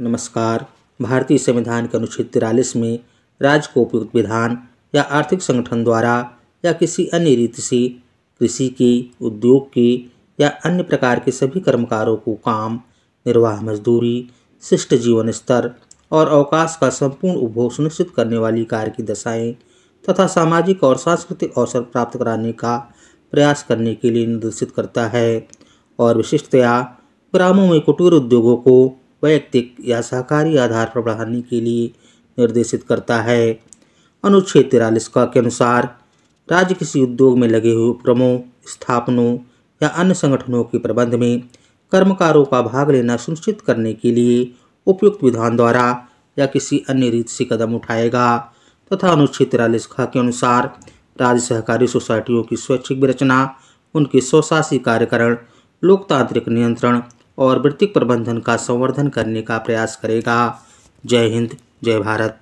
नमस्कार। भारतीय संविधान के अनुच्छेद तिरालीस में राज्य को उपयुक्त विधान या आर्थिक संगठन द्वारा या किसी अन्य रीति से कृषि की, उद्योग की या अन्य प्रकार के सभी कर्मकारों को काम, निर्वाह मजदूरी, शिष्ट जीवन स्तर और अवकाश का संपूर्ण उपभोग सुनिश्चित करने वाली कार्य की दशाएँ तथा सामाजिक और सांस्कृतिक अवसर प्राप्त कराने का प्रयास करने के लिए निर्देशित करता है और विशिष्टतया ग्रामों में कुटीर उद्योगों को वैयक्तिक या सहकारी आधार पर बढ़ाने के लिए निर्देशित करता है। अनुच्छेद तिरालीस का के अनुसार, राज्य किसी उद्योग में लगे हुए उपक्रमों, स्थापनों या अन्य संगठनों के प्रबंध में कर्मकारों का भाग लेना सुनिश्चित करने के लिए उपयुक्त विधान द्वारा या किसी अन्य रीत से कदम उठाएगा तथा अनुच्छेद तिरालीस खा के अनुसार, राज्य सहकारी सोसाइटियों की स्वैच्छिक विरचना, उनके स्वशासी कार्यकरण, लोकतांत्रिक नियंत्रण और वृत्तिक प्रबंधन का संवर्धन करने का प्रयास करेगा। जय हिंद जय भारत।